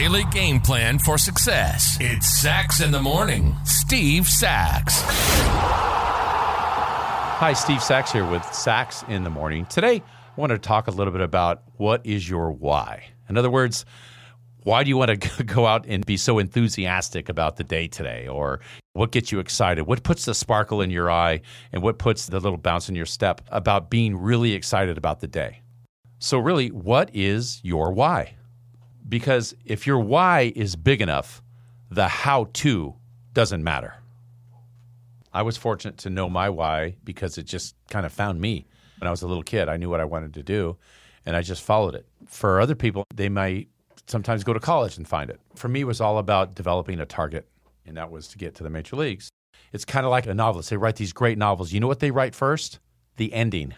daily game plan for success. It's Sax in the Morning. Steve Sax. Hi, Steve Sax here with Sax in the Morning. Today, I want to talk a little bit about what is your why. In other words, why do you want to go out and be so enthusiastic about the day today? Or what gets you excited? What puts the sparkle in your eye and what puts the little bounce in your step about being really excited about the day? So, really, what is your why? Because if your why is big enough, the how to doesn't matter. I was fortunate to know my why because it just kind of found me. When I was a little kid, I knew what I wanted to do and I just followed it. For other people, they might sometimes go to college and find it. For me, it was all about developing a target, and that was to get to the major leagues. It's kind of like a novelist. They write these great novels. You know what they write first? The ending.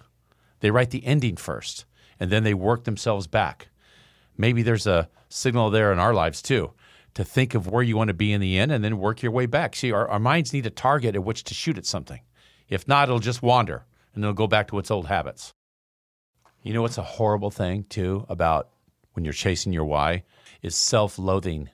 They write the ending first, and then they work themselves back. Maybe there's a signal there in our lives too to think of where you want to be in the end and then work your way back. See, our, our minds need a target at which to shoot at something. If not, it'll just wander and it'll go back to its old habits. You know what's a horrible thing, too, about when you're chasing your why? Is self loathing.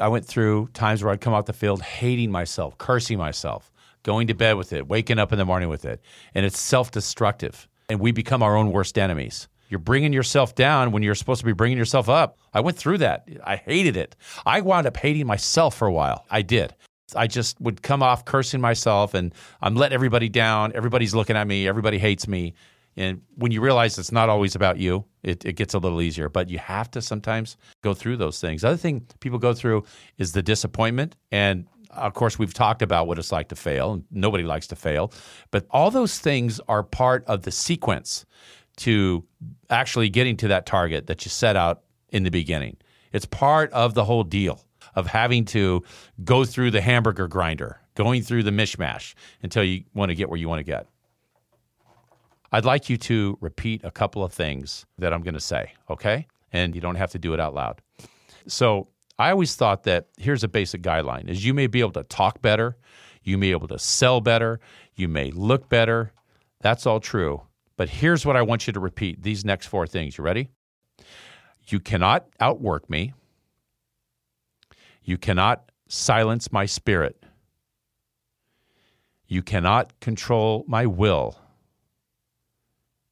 I went through times where I'd come out the field hating myself, cursing myself, going to bed with it, waking up in the morning with it. And it's self destructive. And we become our own worst enemies. You're bringing yourself down when you're supposed to be bringing yourself up. I went through that. I hated it. I wound up hating myself for a while. I did. I just would come off cursing myself and I'm letting everybody down. Everybody's looking at me. Everybody hates me. And when you realize it's not always about you, it, it gets a little easier. But you have to sometimes go through those things. The other thing people go through is the disappointment. And of course, we've talked about what it's like to fail. Nobody likes to fail. But all those things are part of the sequence to actually getting to that target that you set out in the beginning. It's part of the whole deal of having to go through the hamburger grinder, going through the mishmash until you want to get where you want to get. I'd like you to repeat a couple of things that I'm going to say, okay? And you don't have to do it out loud. So, I always thought that here's a basic guideline is you may be able to talk better, you may be able to sell better, you may look better. That's all true. But here's what I want you to repeat these next four things. You ready? You cannot outwork me. You cannot silence my spirit. You cannot control my will.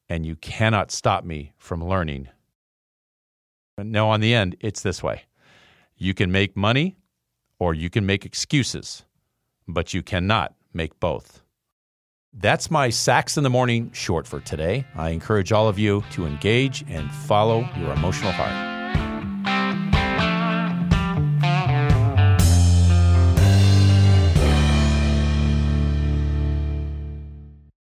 And you cannot stop me from learning. Now, on the end, it's this way you can make money or you can make excuses, but you cannot make both. That's my Sax in the Morning short for today. I encourage all of you to engage and follow your emotional heart.